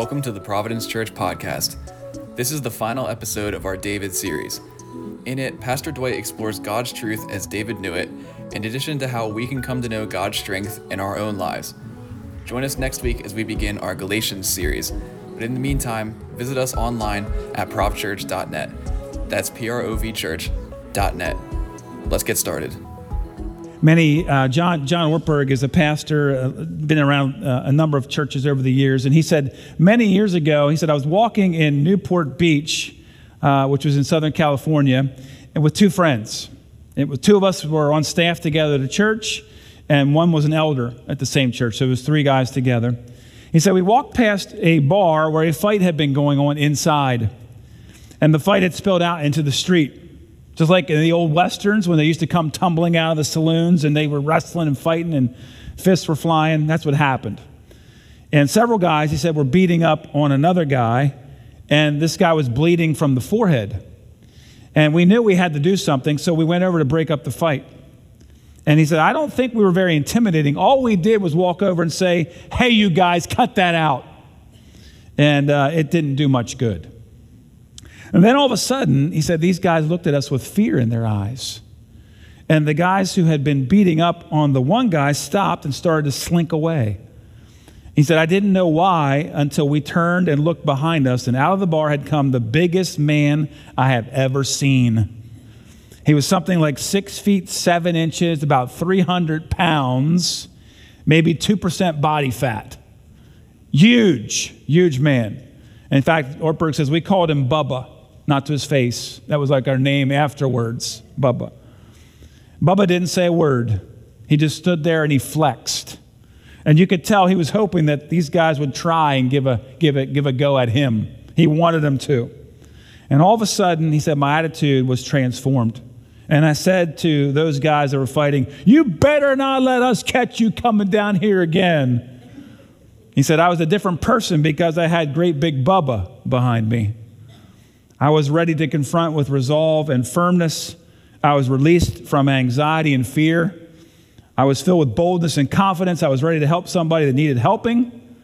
Welcome to the Providence Church podcast. This is the final episode of our David series. In it, Pastor Dwight explores God's truth as David knew it, in addition to how we can come to know God's strength in our own lives. Join us next week as we begin our Galatians series. But in the meantime, visit us online at provchurch.net. That's P R O V church.net. Let's get started. Many, uh, John, John Ortberg is a pastor, uh, been around uh, a number of churches over the years, and he said many years ago, he said, I was walking in Newport Beach, uh, which was in Southern California, and with two friends. It was two of us were on staff together at a church, and one was an elder at the same church, so it was three guys together. He said, We walked past a bar where a fight had been going on inside, and the fight had spilled out into the street. Just like in the old westerns when they used to come tumbling out of the saloons and they were wrestling and fighting and fists were flying, that's what happened. And several guys, he said, were beating up on another guy, and this guy was bleeding from the forehead. And we knew we had to do something, so we went over to break up the fight. And he said, I don't think we were very intimidating. All we did was walk over and say, Hey, you guys, cut that out. And uh, it didn't do much good. And then all of a sudden, he said, these guys looked at us with fear in their eyes. And the guys who had been beating up on the one guy stopped and started to slink away. He said, I didn't know why until we turned and looked behind us, and out of the bar had come the biggest man I have ever seen. He was something like six feet seven inches, about 300 pounds, maybe 2% body fat. Huge, huge man. In fact, Ortberg says we called him Bubba not to his face. That was like our name afterwards, Bubba. Bubba didn't say a word. He just stood there and he flexed. And you could tell he was hoping that these guys would try and give a, give a, give a go at him. He wanted them to. And all of a sudden, he said, my attitude was transformed. And I said to those guys that were fighting, You better not let us catch you coming down here again. He said, I was a different person because I had great big Bubba behind me. I was ready to confront with resolve and firmness. I was released from anxiety and fear. I was filled with boldness and confidence. I was ready to help somebody that needed helping.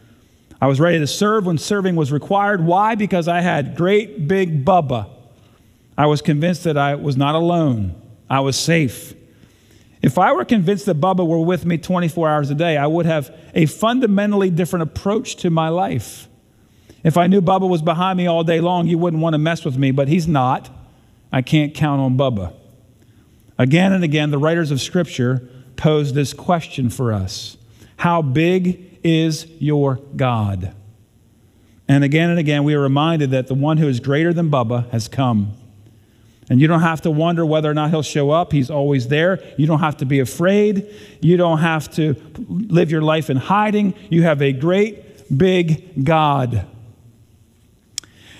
I was ready to serve when serving was required. Why? Because I had great big Bubba. I was convinced that I was not alone. I was safe. If I were convinced that Bubba were with me 24 hours a day, I would have a fundamentally different approach to my life. If I knew Bubba was behind me all day long, you wouldn't want to mess with me, but he's not. I can't count on Bubba. Again and again, the writers of Scripture pose this question for us How big is your God? And again and again, we are reminded that the one who is greater than Bubba has come. And you don't have to wonder whether or not he'll show up. He's always there. You don't have to be afraid. You don't have to live your life in hiding. You have a great, big God.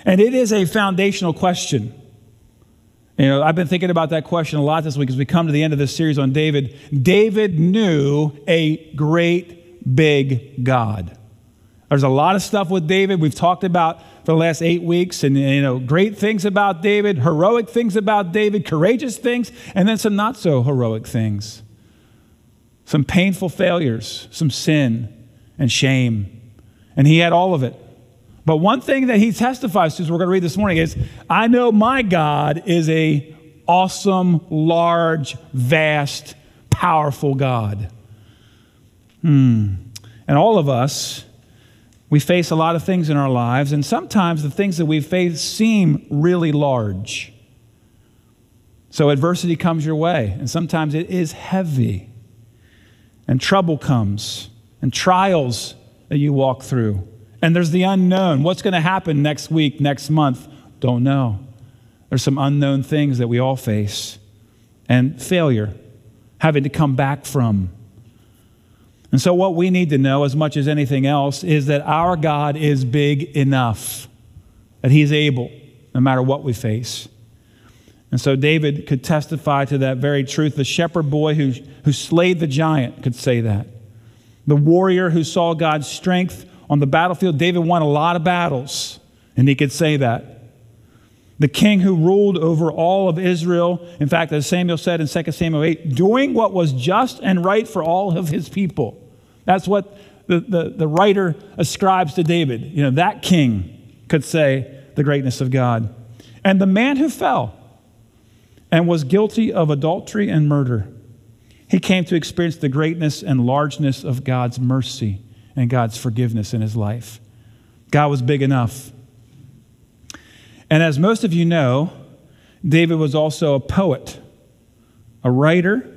And it is a foundational question. You know, I've been thinking about that question a lot this week as we come to the end of this series on David. David knew a great, big God. There's a lot of stuff with David we've talked about for the last eight weeks, and you know, great things about David, heroic things about David, courageous things, and then some not so heroic things. Some painful failures, some sin and shame. And he had all of it. But one thing that he testifies to, as we're going to read this morning, is I know my God is a awesome, large, vast, powerful God. Hmm. And all of us, we face a lot of things in our lives, and sometimes the things that we face seem really large. So adversity comes your way, and sometimes it is heavy, and trouble comes, and trials that you walk through. And there's the unknown. What's going to happen next week, next month? Don't know. There's some unknown things that we all face. And failure, having to come back from. And so, what we need to know, as much as anything else, is that our God is big enough, that He's able, no matter what we face. And so, David could testify to that very truth. The shepherd boy who, who slayed the giant could say that. The warrior who saw God's strength on the battlefield, David won a lot of battles, and he could say that. The king who ruled over all of Israel, in fact, as Samuel said in 2 Samuel 8, doing what was just and right for all of his people. That's what the, the, the writer ascribes to David. You know, that king could say the greatness of God. And the man who fell and was guilty of adultery and murder, he came to experience the greatness and largeness of God's mercy and God's forgiveness in his life. God was big enough. And as most of you know, David was also a poet, a writer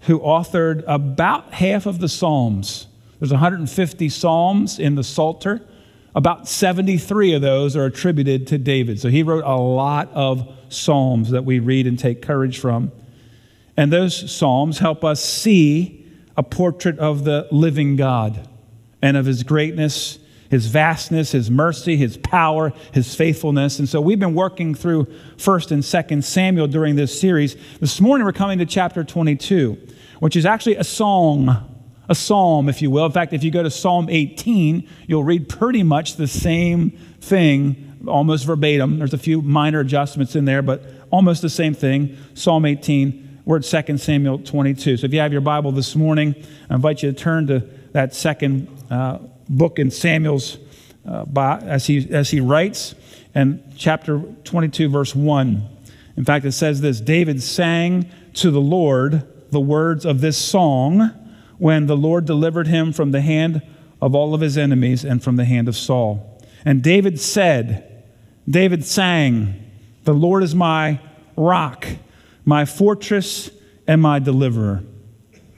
who authored about half of the Psalms. There's 150 Psalms in the Psalter. About 73 of those are attributed to David. So he wrote a lot of Psalms that we read and take courage from. And those Psalms help us see a portrait of the living God and of his greatness his vastness, his mercy, his power, his faithfulness. And so we've been working through 1st and 2nd Samuel during this series. This morning we're coming to chapter 22, which is actually a song, a psalm, if you will. In fact, if you go to Psalm 18, you'll read pretty much the same thing, almost verbatim. There's a few minor adjustments in there, but almost the same thing. Psalm 18, we're at 2 Samuel 22. So if you have your Bible this morning, I invite you to turn to that second book in Samuel's uh, by, as, he, as he writes, and chapter 22, verse 1. In fact, it says this David sang to the Lord the words of this song when the Lord delivered him from the hand of all of his enemies and from the hand of Saul. And David said, David sang, The Lord is my rock, my fortress, and my deliverer.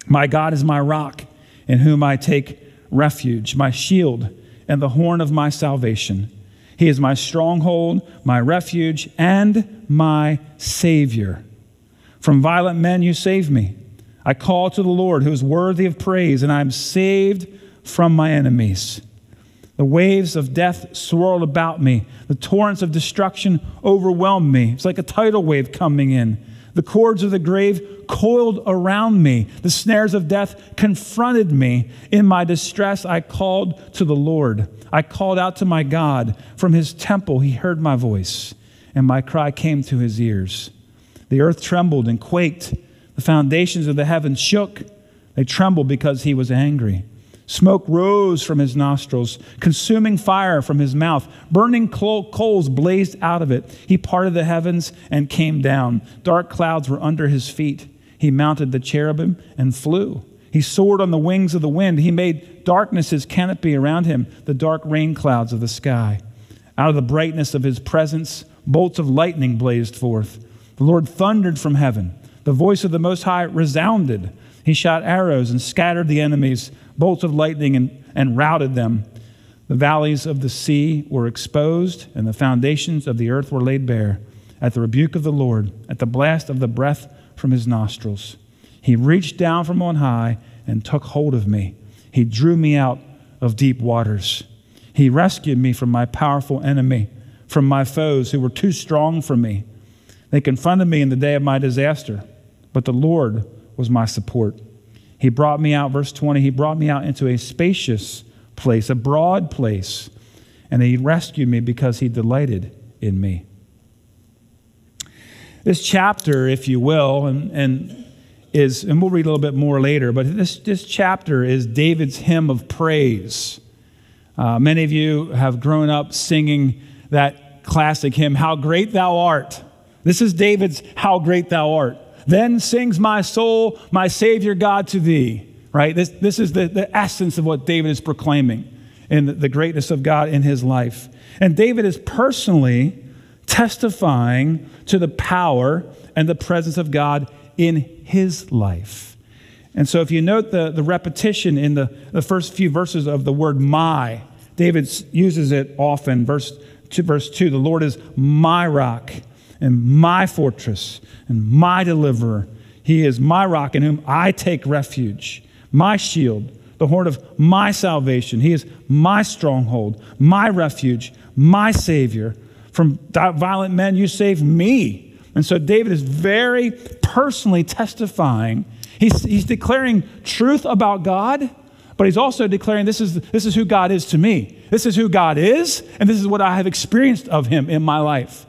My God is my rock, in whom I take refuge, my shield, and the horn of my salvation. He is my stronghold, my refuge, and my Savior. From violent men you save me. I call to the Lord, who is worthy of praise, and I am saved from my enemies. The waves of death swirled about me. The torrents of destruction overwhelmed me. It's like a tidal wave coming in. The cords of the grave coiled around me. The snares of death confronted me. In my distress, I called to the Lord. I called out to my God. From his temple, he heard my voice, and my cry came to his ears. The earth trembled and quaked. The foundations of the heavens shook. They trembled because he was angry. Smoke rose from his nostrils, consuming fire from his mouth. Burning coals blazed out of it. He parted the heavens and came down. Dark clouds were under his feet. He mounted the cherubim and flew. He soared on the wings of the wind. He made darkness his canopy around him, the dark rain clouds of the sky. Out of the brightness of his presence, bolts of lightning blazed forth. The Lord thundered from heaven. The voice of the Most High resounded. He shot arrows and scattered the enemies bolts of lightning and, and routed them. The valleys of the sea were exposed, and the foundations of the earth were laid bare. At the rebuke of the Lord, at the blast of the breath from his nostrils, he reached down from on high and took hold of me. He drew me out of deep waters. He rescued me from my powerful enemy, from my foes who were too strong for me. They confronted me in the day of my disaster, but the Lord was my support. He brought me out, verse 20, he brought me out into a spacious place, a broad place, and he rescued me because he delighted in me. This chapter, if you will, and, and is, and we'll read a little bit more later, but this, this chapter is David's hymn of praise. Uh, many of you have grown up singing that classic hymn, How Great Thou Art. This is David's How Great Thou Art. Then sings my soul, my Savior God to thee. Right? This, this is the, the essence of what David is proclaiming in the, the greatness of God in his life. And David is personally testifying to the power and the presence of God in his life. And so, if you note the, the repetition in the, the first few verses of the word my, David uses it often. Verse two, verse 2 the Lord is my rock and my fortress and my deliverer. He is my rock in whom I take refuge, my shield, the horn of my salvation. He is my stronghold, my refuge, my Savior. From violent men, you save me. And so David is very personally testifying. He's, he's declaring truth about God, but he's also declaring this is, this is who God is to me. This is who God is, and this is what I have experienced of him in my life.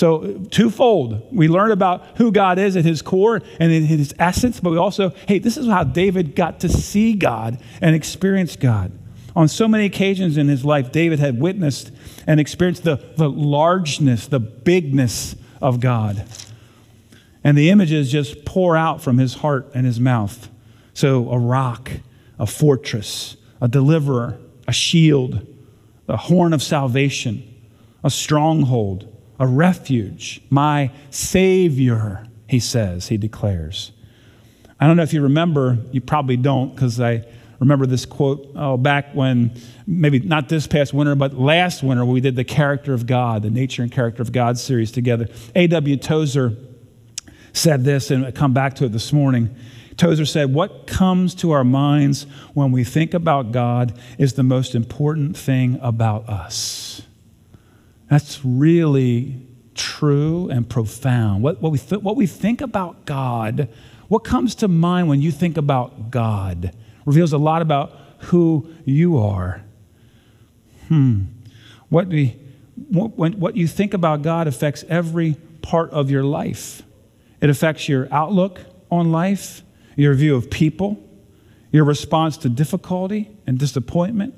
So, twofold. We learn about who God is at his core and in his essence, but we also, hey, this is how David got to see God and experience God. On so many occasions in his life, David had witnessed and experienced the, the largeness, the bigness of God. And the images just pour out from his heart and his mouth. So, a rock, a fortress, a deliverer, a shield, a horn of salvation, a stronghold, a refuge, my Savior, he says, he declares. I don't know if you remember, you probably don't, because I remember this quote oh, back when, maybe not this past winter, but last winter, we did the Character of God, the Nature and Character of God series together. A.W. Tozer said this, and I come back to it this morning. Tozer said, What comes to our minds when we think about God is the most important thing about us. That's really true and profound. What, what, we, th- what we think about God, what comes to mind when you think about God, reveals a lot about who you are. Hmm. What, we, what, when, what you think about God affects every part of your life. It affects your outlook on life, your view of people, your response to difficulty and disappointment,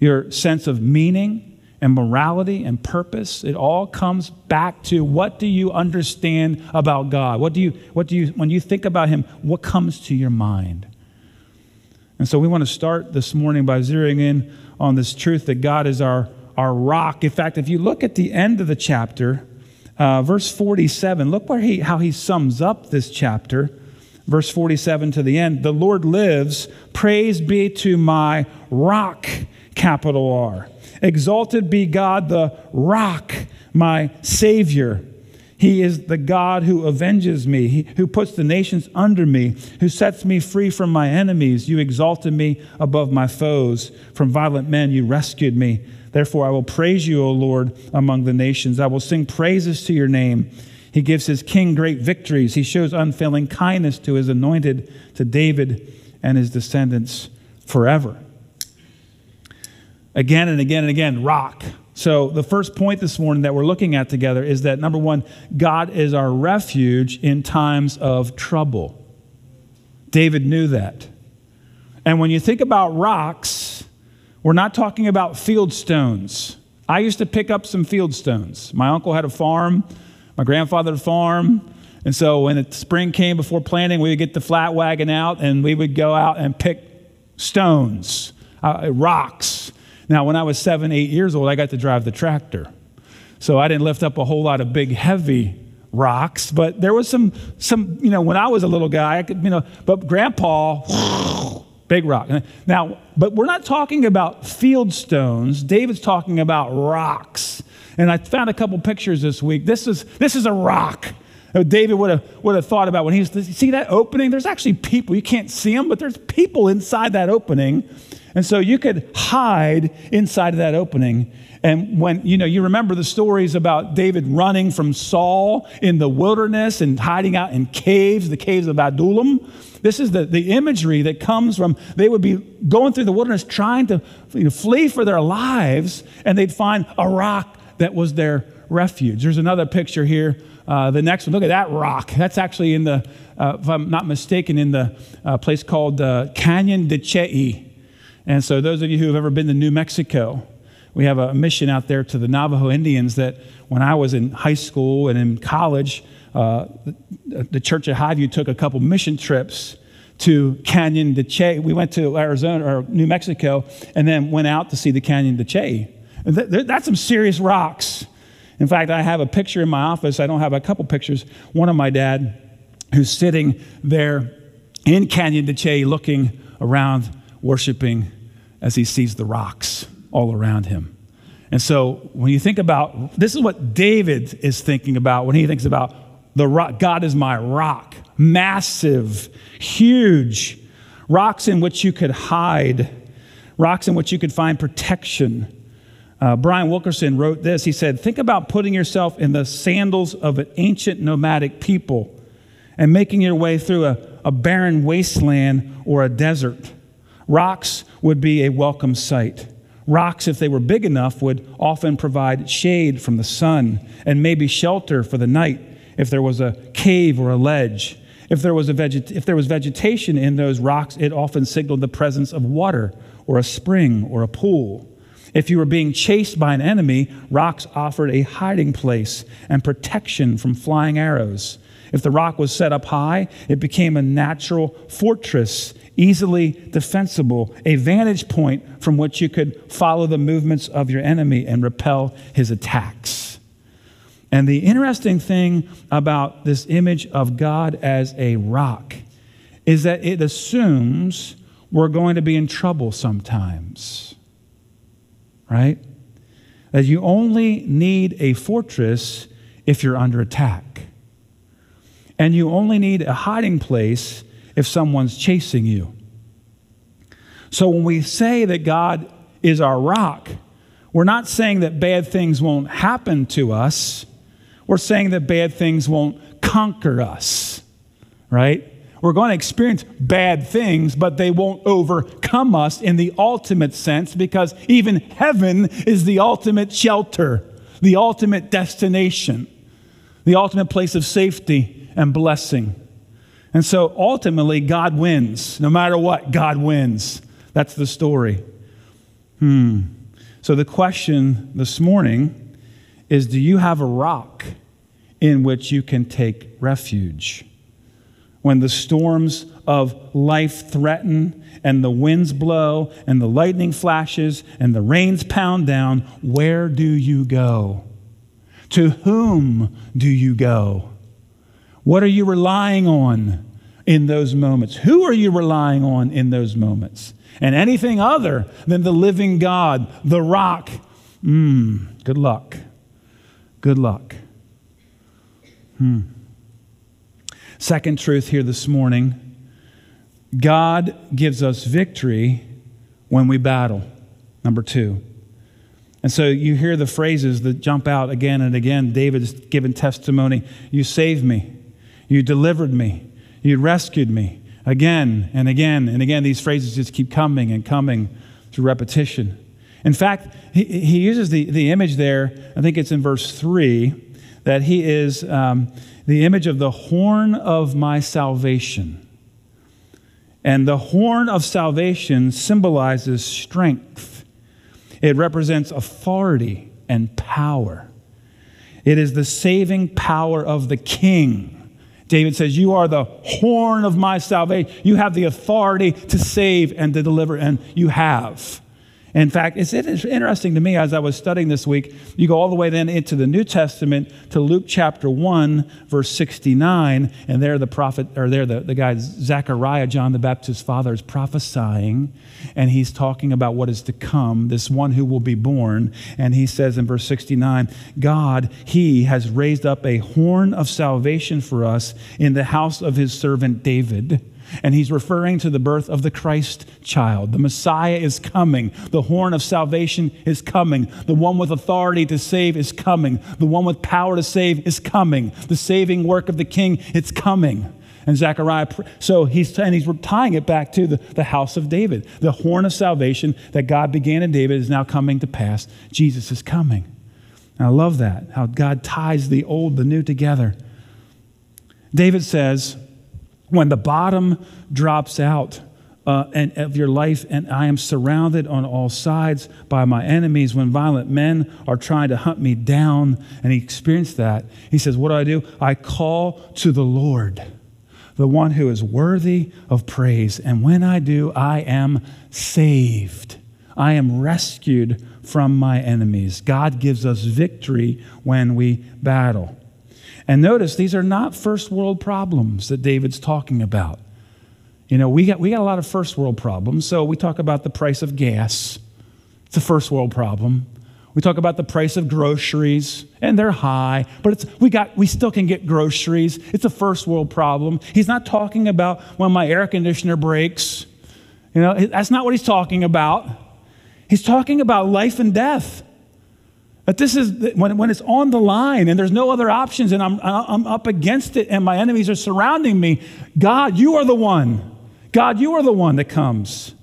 your sense of meaning and morality and purpose. It all comes back to what do you understand about God? What do you, what do you, when you think about Him, what comes to your mind? And so we want to start this morning by zeroing in on this truth that God is our, our rock. In fact, if you look at the end of the chapter, uh, verse 47, look where he, how he sums up this chapter. Verse 47 to the end, the Lord lives, praise be to my rock, capital R. Exalted be God, the rock, my Savior. He is the God who avenges me, who puts the nations under me, who sets me free from my enemies. You exalted me above my foes. From violent men, you rescued me. Therefore, I will praise you, O Lord, among the nations. I will sing praises to your name. He gives his king great victories. He shows unfailing kindness to his anointed, to David and his descendants forever again and again and again rock. So, the first point this morning that we're looking at together is that number one, God is our refuge in times of trouble. David knew that. And when you think about rocks, we're not talking about field stones. I used to pick up some field stones. My uncle had a farm, my grandfather had a farm. And so when the spring came before planting, we would get the flat wagon out and we would go out and pick stones, uh, rocks. Now, when I was seven, eight years old, I got to drive the tractor. So I didn't lift up a whole lot of big, heavy rocks, but there was some, some you know, when I was a little guy, I could, you know, but grandpa, big rock. Now, but we're not talking about field stones. David's talking about rocks. And I found a couple pictures this week. This is, this is a rock. David would have, would have thought about when he's, see that opening? There's actually people. You can't see them, but there's people inside that opening. And so you could hide inside of that opening. And when, you know, you remember the stories about David running from Saul in the wilderness and hiding out in caves, the caves of Adullam. This is the, the imagery that comes from, they would be going through the wilderness trying to you know, flee for their lives, and they'd find a rock that was their refuge. There's another picture here. Uh, the next one, look at that rock. That's actually in the, uh, if I'm not mistaken, in the uh, place called uh, Canyon de Chelly. And so, those of you who have ever been to New Mexico, we have a mission out there to the Navajo Indians that when I was in high school and in college, uh, the, the, church at Highview took a couple mission trips to Canyon de Chelly. We went to Arizona or New Mexico and then went out to see the Canyon de Chelly. Th- that's some serious rocks. In fact, I have a picture in my office. I don't have a couple pictures. One of my dad, who's sitting there in Canyon de Chelly looking around, worshiping as he sees the rocks all around him. And so when you think about this is what David is thinking about when he thinks about the rock, God is my rock, massive, huge, rocks in which you could hide, rocks in which you could find protection. Uh, Brian Wilkerson wrote this. He said, Think about putting yourself in the sandals of an ancient nomadic people and making your way through a, a barren wasteland or a desert. Rocks would be a welcome sight. Rocks, if they were big enough, would often provide shade from the sun and maybe shelter for the night if there was a cave or a ledge. If there was, a veget- if there was vegetation in those rocks, it often signaled the presence of water or a spring or a pool. If you were being chased by an enemy, rocks offered a hiding place and protection from flying arrows. If the rock was set up high, it became a natural fortress, easily defensible, a vantage point from which you could follow the movements of your enemy and repel his attacks. And the interesting thing about this image of God as a rock is that it assumes we're going to be in trouble sometimes. Right? That you only need a fortress if you're under attack. And you only need a hiding place if someone's chasing you. So when we say that God is our rock, we're not saying that bad things won't happen to us. We're saying that bad things won't conquer us, right? We're going to experience bad things, but they won't overcome us in the ultimate sense because even heaven is the ultimate shelter, the ultimate destination, the ultimate place of safety and blessing. And so ultimately, God wins. No matter what, God wins. That's the story. Hmm. So the question this morning is Do you have a rock in which you can take refuge? When the storms of life threaten and the winds blow and the lightning flashes and the rains pound down, where do you go? To whom do you go? What are you relying on in those moments? Who are you relying on in those moments? And anything other than the living God, the rock, mm, good luck. Good luck. Hmm. Second truth here this morning God gives us victory when we battle. Number two. And so you hear the phrases that jump out again and again. David is giving testimony You saved me. You delivered me. You rescued me. Again and again and again, these phrases just keep coming and coming through repetition. In fact, he, he uses the, the image there, I think it's in verse 3, that he is um, the image of the horn of my salvation. And the horn of salvation symbolizes strength, it represents authority and power. It is the saving power of the king David says, You are the horn of my salvation. You have the authority to save and to deliver, and you have. In fact, it's interesting to me as I was studying this week, you go all the way then into the New Testament to Luke chapter 1, verse 69, and there the prophet, or there the, the guy Zechariah, John the Baptist's father, is prophesying, and he's talking about what is to come, this one who will be born. And he says in verse 69, God, he has raised up a horn of salvation for us in the house of his servant David and he's referring to the birth of the Christ child. The Messiah is coming. The horn of salvation is coming. The one with authority to save is coming. The one with power to save is coming. The saving work of the king, it's coming. And Zechariah, so he's, and he's tying it back to the, the house of David. The horn of salvation that God began in David is now coming to pass. Jesus is coming. And I love that, how God ties the old, the new together. David says, when the bottom drops out uh, and, of your life, and I am surrounded on all sides by my enemies, when violent men are trying to hunt me down, and he experienced that, he says, What do I do? I call to the Lord, the one who is worthy of praise. And when I do, I am saved. I am rescued from my enemies. God gives us victory when we battle. And notice, these are not first world problems that David's talking about. You know, we got, we got a lot of first world problems. So we talk about the price of gas, it's a first world problem. We talk about the price of groceries, and they're high, but it's, we, got, we still can get groceries. It's a first world problem. He's not talking about when my air conditioner breaks. You know, that's not what he's talking about. He's talking about life and death. That this is when, when it's on the line and there's no other options and I'm, I'm up against it and my enemies are surrounding me. God, you are the one. God, you are the one that comes.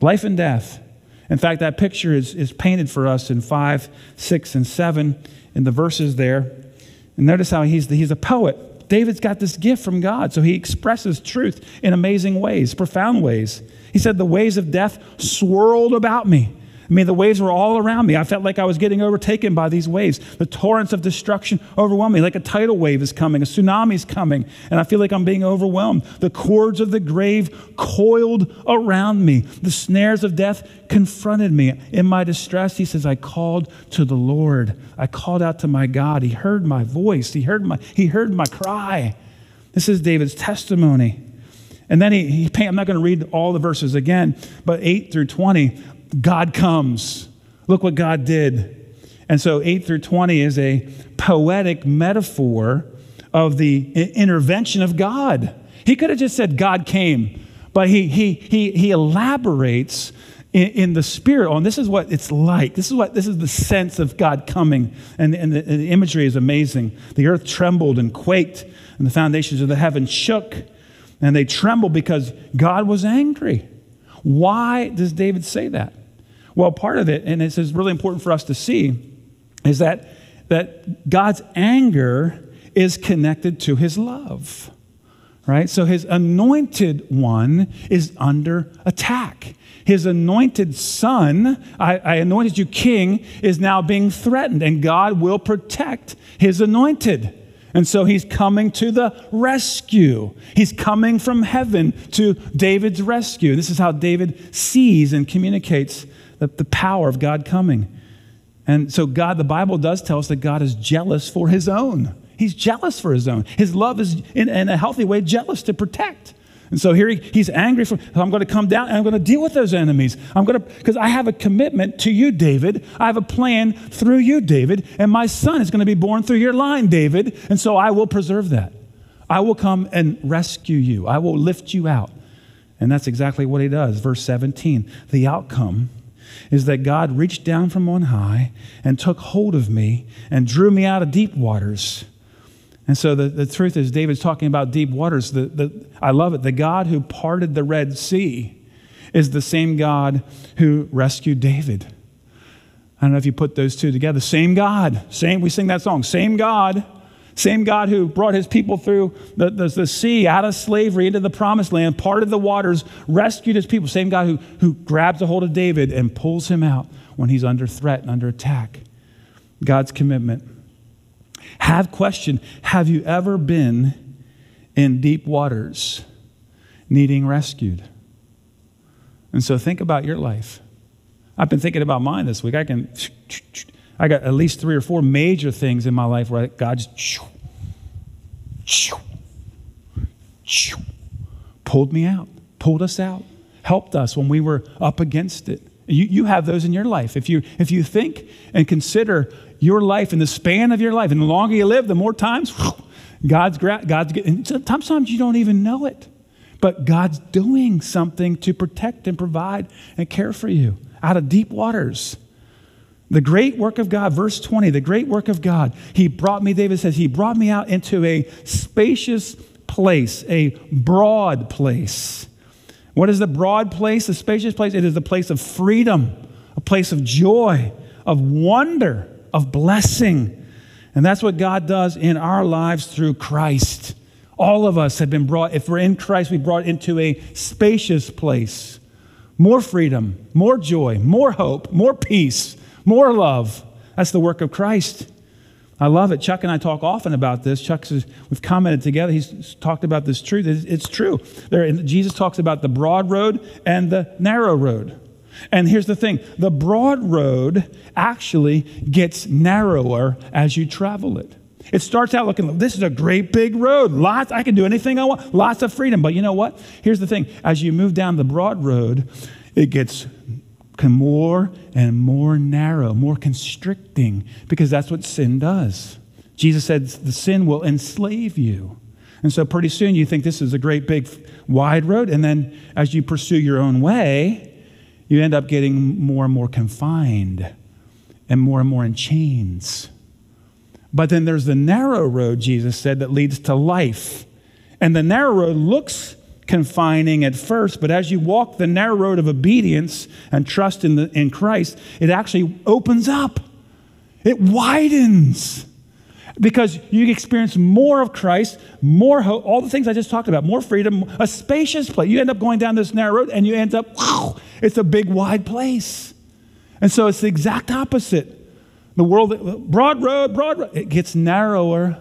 Life and death. In fact, that picture is, is painted for us in 5, 6, and 7 in the verses there. And notice how he's, the, he's a poet. David's got this gift from God, so he expresses truth in amazing ways, profound ways. He said, The waves of death swirled about me. I mean, the waves were all around me. I felt like I was getting overtaken by these waves. The torrents of destruction overwhelmed me, like a tidal wave is coming, a tsunami is coming, and I feel like I'm being overwhelmed. The cords of the grave coiled around me. The snares of death confronted me. In my distress, he says, I called to the Lord. I called out to my God. He heard my voice. He heard my, he heard my cry. This is David's testimony. And then he, he I'm not going to read all the verses again, but 8 through 20, God comes. Look what God did. And so 8 through 20 is a poetic metaphor of the intervention of God. He could have just said, God came, but he, he, he, he elaborates in, in, the spirit oh, on this is what it's like. This is what this is the sense of God coming. And, and, the, and the imagery is amazing. The earth trembled and quaked, and the foundations of the heavens shook, and they trembled because God was angry. Why does David say that? Well, part of it, and this is really important for us to see, is that, that God's anger is connected to his love. Right? So his anointed one is under attack. His anointed son, I, I anointed you king, is now being threatened, and God will protect his anointed. And so he's coming to the rescue. He's coming from heaven to David's rescue. This is how David sees and communicates the, power of God coming. And so, God, the Bible does tell us that God is jealous for his own. He's jealous for his own. His love is, in, in a healthy way, jealous to protect. And so here he, he's angry for, I'm going to come down and I'm going to deal with those enemies. I'm going to, because I have a commitment to you, David. I have a plan through you, David. And my son is going to be born through your line, David. And so I will preserve that. I will come and rescue you. I will lift you out. And that's exactly what he does. Verse 17 the outcome is that God reached down from on high and took hold of me and drew me out of deep waters. And so the, the truth is, David's talking about deep waters. The, the, I love it. The God who parted the Red Sea is the same God who rescued David. I don't know if you put those two together. Same God. Same, we sing that song. Same God same God who brought his people through the, the, the, sea, out of slavery, into the promised land, parted the waters, rescued his people. Same God who, who grabs a hold of David and pulls him out when he's under threat and under attack. God's commitment. Have question Have you ever been in deep waters needing rescued? And so think about your life. I've been thinking about mine this week. I can I got at least three or four major things in my life where God just pulled me out, pulled us out, helped us when we were up against it. You, you have those in your life. If you, if you think and consider your life in the span of your life, and the longer you live, the more times God's, God's and sometimes you don't even know it. But God's doing something to protect and provide and care for you out of deep waters. The great work of God, verse 20, the great work of God. He brought me, David says, He brought me out into a spacious place, a broad place. What is the broad place, the spacious place? It is a place of freedom, a place of joy, of wonder, of blessing. And that's what God does in our lives through Christ. All of us have been brought, if we're in Christ, we brought into a spacious place. More freedom, more joy, more hope, more peace more love. That's the work of Christ. I love it. Chuck and I talk often about this. Chuck we've commented together. He's talked about this truth. It's true. There, Jesus talks about the broad road and the narrow road. And here's the thing the broad road actually gets narrower as you travel it. It starts out looking, this is a great big road. Lots, I can do anything I want. Lots of freedom. But you know what? Here's the thing as you move down the broad road, it gets more and more narrow, more constricting, because that's what sin does. Jesus said the sin will enslave you. And so pretty soon you think this is a great big wide road. And then as you pursue your own way, you end up getting more and more confined and more and more in chains. But then there's the narrow road, Jesus said, that leads to life. And the narrow road looks confining at first, but as you walk the narrow road of obedience and trust in, the, in Christ, it actually opens up, it widens. because you experience more of Christ, more hope, all the things I just talked about, more freedom, a spacious place. You end up going down this narrow road and you end up, wow, it's a big, wide place. And so it's the exact opposite. The world, broad road, broad road, it gets narrower,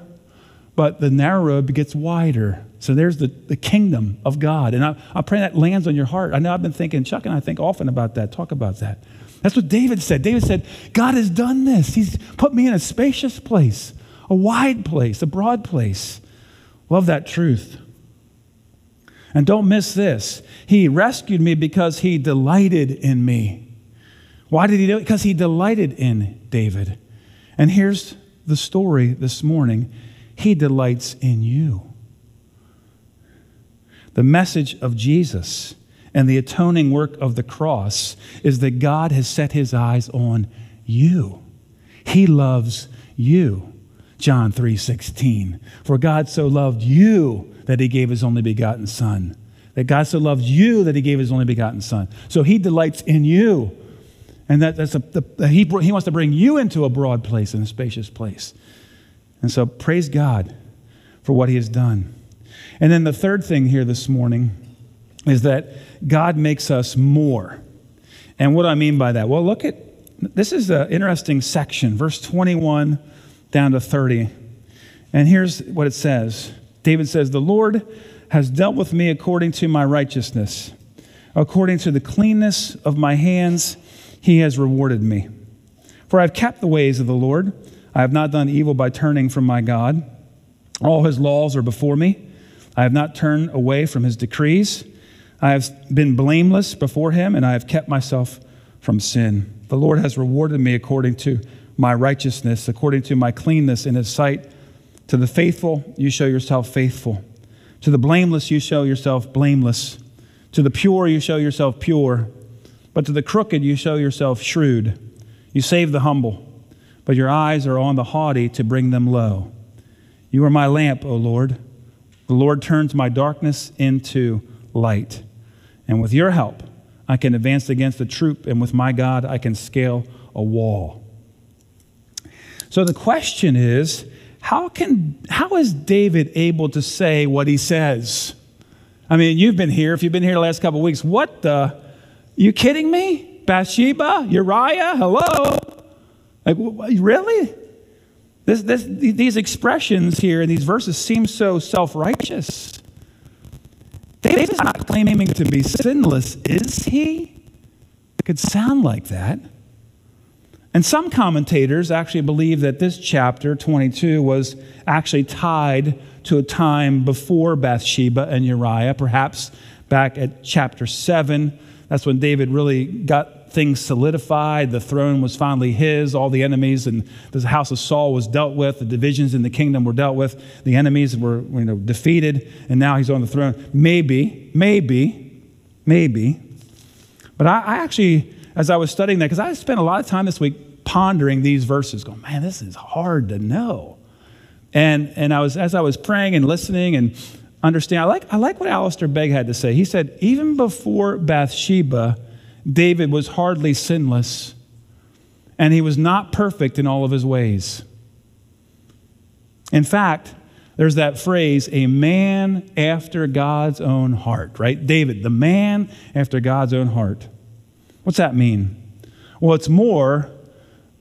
but the narrow road gets wider. So there's the, the kingdom of God. And I, I pray that lands on your heart. I know I've been thinking, Chuck and I think often about that, talk about that. That's what David said. David said, God has done this. He's put me in a spacious place, a wide place, a broad place. Love that truth. And don't miss this. He rescued me because he delighted in me. Why did he do it? Because he delighted in David. And here's the story this morning He delights in you. The message of Jesus and the atoning work of the cross is that God has set his eyes on you. He loves you. John 3:16. For God so loved you that he gave his only begotten son. That God so loved you that he gave his only begotten son. So he delights in you. And that, that's a, the, he, he wants to bring you into a broad place and a spacious place. And so praise God for what he has done. And then the third thing here this morning is that God makes us more. And what do I mean by that? Well, look at this is an interesting section, verse 21 down to 30. And here's what it says David says, The Lord has dealt with me according to my righteousness, according to the cleanness of my hands, he has rewarded me. For I have kept the ways of the Lord, I have not done evil by turning from my God. All his laws are before me. I have not turned away from his decrees. I have been blameless before him, and I have kept myself from sin. The Lord has rewarded me according to my righteousness, according to my cleanness in his sight. To the faithful, you show yourself faithful. To the blameless, you show yourself blameless. To the pure, you show yourself pure. But to the crooked, you show yourself shrewd. You save the humble, but your eyes are on the haughty to bring them low. You are my lamp, O Lord. The Lord turns my darkness into light. And with your help, I can advance against a troop, and with my God, I can scale a wall. So the question is how, can, how is David able to say what he says? I mean, you've been here, if you've been here the last couple weeks, what the? You kidding me? Bathsheba? Uriah? Hello? Like, really? This, this, these expressions here in these verses seem so self righteous. David's not claiming to be sinless, is he? It could sound like that. And some commentators actually believe that this chapter, 22, was actually tied to a time before Bathsheba and Uriah, perhaps back at chapter 7. That's when David really got things solidified. The throne was finally his. All the enemies and the house of Saul was dealt with. The divisions in the kingdom were dealt with. The enemies were you know, defeated, and now he's on the throne. Maybe, maybe, maybe. But I, I actually, as I was studying that, because I spent a lot of time this week pondering these verses, going, man, this is hard to know. And, and I was, as I was praying and listening and understanding, I like, I like what Alistair Begg had to say. He said, even before Bathsheba, David was hardly sinless, and he was not perfect in all of his ways. In fact, there's that phrase, a man after God's own heart, right? David, the man after God's own heart. What's that mean? Well, it's more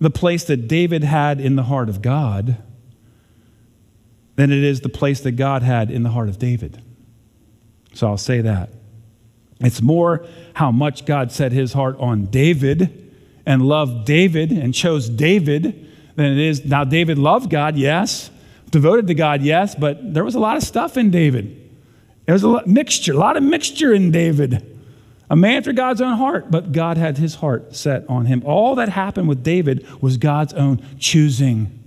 the place that David had in the heart of God than it is the place that God had in the heart of David. So I'll say that. It's more how much God set his heart on David and loved David and chose David than it is. Now, David loved God, yes, devoted to God, yes, but there was a lot of stuff in David. There was a lot, mixture, a lot of mixture in David. A man after God's own heart, but God had his heart set on him. All that happened with David was God's own choosing.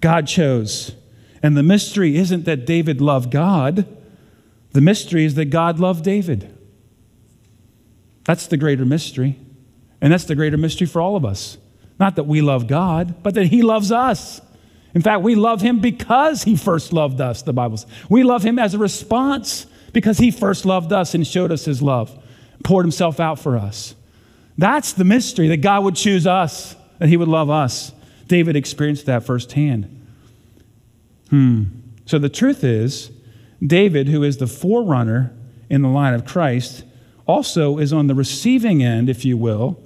God chose. And the mystery isn't that David loved God, the mystery is that God loved David. That's the greater mystery. And that's the greater mystery for all of us. Not that we love God, but that He loves us. In fact, we love Him because He first loved us, the Bible says. We love Him as a response because He first loved us and showed us His love, poured Himself out for us. That's the mystery that God would choose us, that He would love us. David experienced that firsthand. Hmm. So the truth is, David, who is the forerunner in the line of Christ, also is on the receiving end, if you will,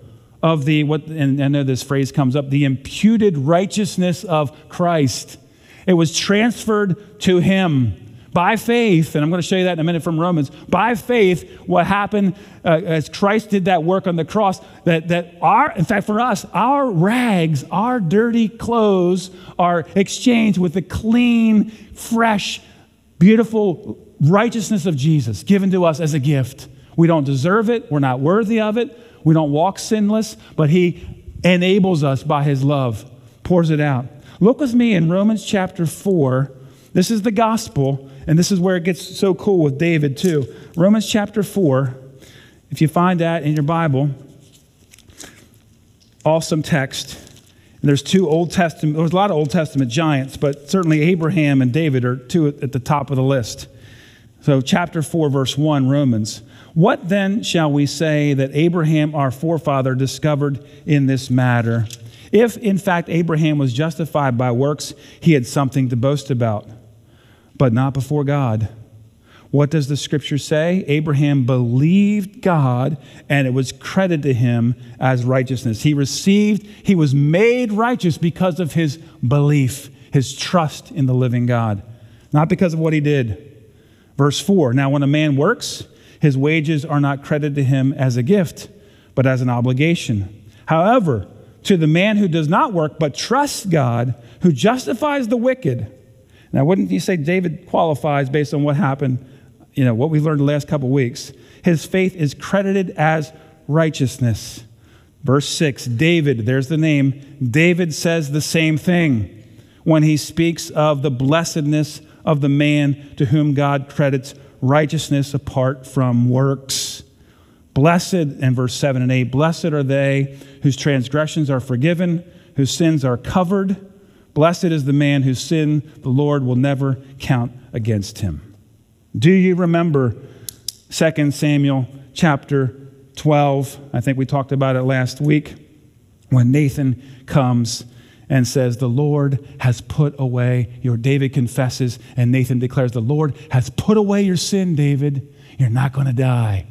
of the, what, and I know this phrase comes up, the imputed righteousness of Christ. It was transferred to him by faith, and I'm going to show you that in a minute from Romans. By faith, what happened uh, as Christ did that work on the cross, that, that our, in fact, for us, our rags, our dirty clothes are exchanged with the clean, fresh, beautiful righteousness of Jesus given to us as a gift. We don't deserve it, we're not worthy of it, we don't walk sinless, but He enables us by His love, pours it out. Look with me in Romans chapter 4. This is the gospel, and this is where it gets so cool with David, too. Romans chapter 4, if you find that in your Bible, awesome text. And there's two Old Testament, there's a lot of Old Testament giants, but certainly Abraham and David are two at the top of the list. So, chapter 4, verse 1, Romans. What then shall we say that Abraham, our forefather, discovered in this matter? If, in fact, Abraham was justified by works, he had something to boast about, but not before God. What does the scripture say? Abraham believed God, and it was credited to him as righteousness. He received, he was made righteous because of his belief, his trust in the living God, not because of what he did. Verse 4 Now, when a man works, his wages are not credited to him as a gift, but as an obligation. However, to the man who does not work but trusts God, who justifies the wicked. Now, wouldn't you say David qualifies based on what happened, you know, what we learned the last couple weeks? His faith is credited as righteousness. Verse 6, David, there's the name. David says the same thing when he speaks of the blessedness of the man to whom God credits righteousness apart from works. Blessed, in verse 7 and 8, blessed are they whose transgressions are forgiven, whose sins are covered. Blessed is the man whose sin the Lord will never count against him. Do you remember 2 Samuel chapter 12? I think we talked about it last week when Nathan comes and says, The Lord has put away your. David confesses, and Nathan declares, The Lord has put away your sin, David. You're not going to die.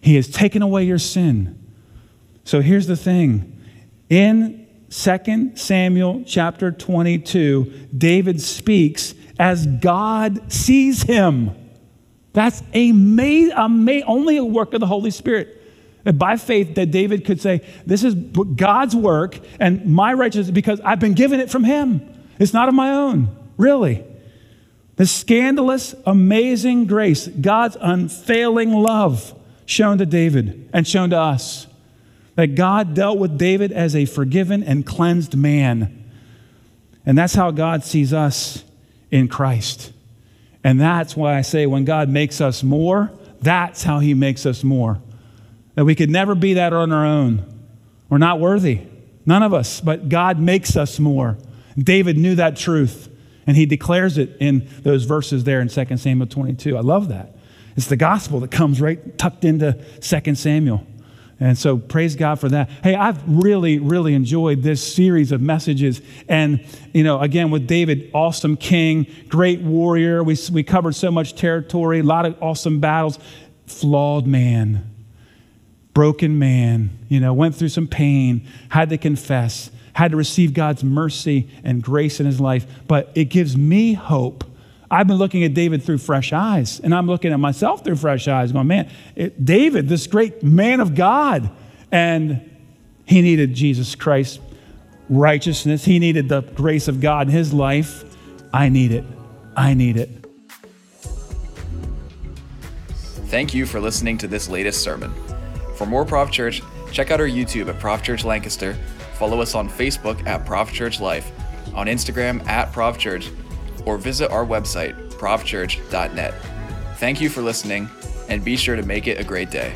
He has taken away your sin. So here's the thing. In 2 Samuel chapter 22, David speaks as God sees him. That's a ma- a ma- only a work of the Holy Spirit. By faith, that David could say, This is God's work and my righteousness because I've been given it from Him. It's not of my own, really. The scandalous, amazing grace, God's unfailing love shown to David and shown to us. That God dealt with David as a forgiven and cleansed man. And that's how God sees us in Christ. And that's why I say when God makes us more, that's how He makes us more. That we could never be that on our own. We're not worthy, none of us, but God makes us more. David knew that truth, and he declares it in those verses there in 2 Samuel 22. I love that. It's the gospel that comes right tucked into 2 Samuel. And so praise God for that. Hey, I've really, really enjoyed this series of messages. And, you know, again, with David, awesome king, great warrior. We, we covered so much territory, a lot of awesome battles. Flawed man, broken man, you know, went through some pain, had to confess, had to receive God's mercy and grace in his life. But it gives me hope. I've been looking at David through fresh eyes, and I'm looking at myself through fresh eyes, going, man, it, David, this great man of God, and he needed Jesus Christ righteousness. He needed the grace of God in his life. I need it. I need it. Thank you for listening to this latest sermon. For more ProvChurch, check out our YouTube at ProvChurch Lancaster, follow us on Facebook at ProvChurch Life, on Instagram at ProvChurch, or visit our website, provchurch.net. Thank you for listening, and be sure to make it a great day.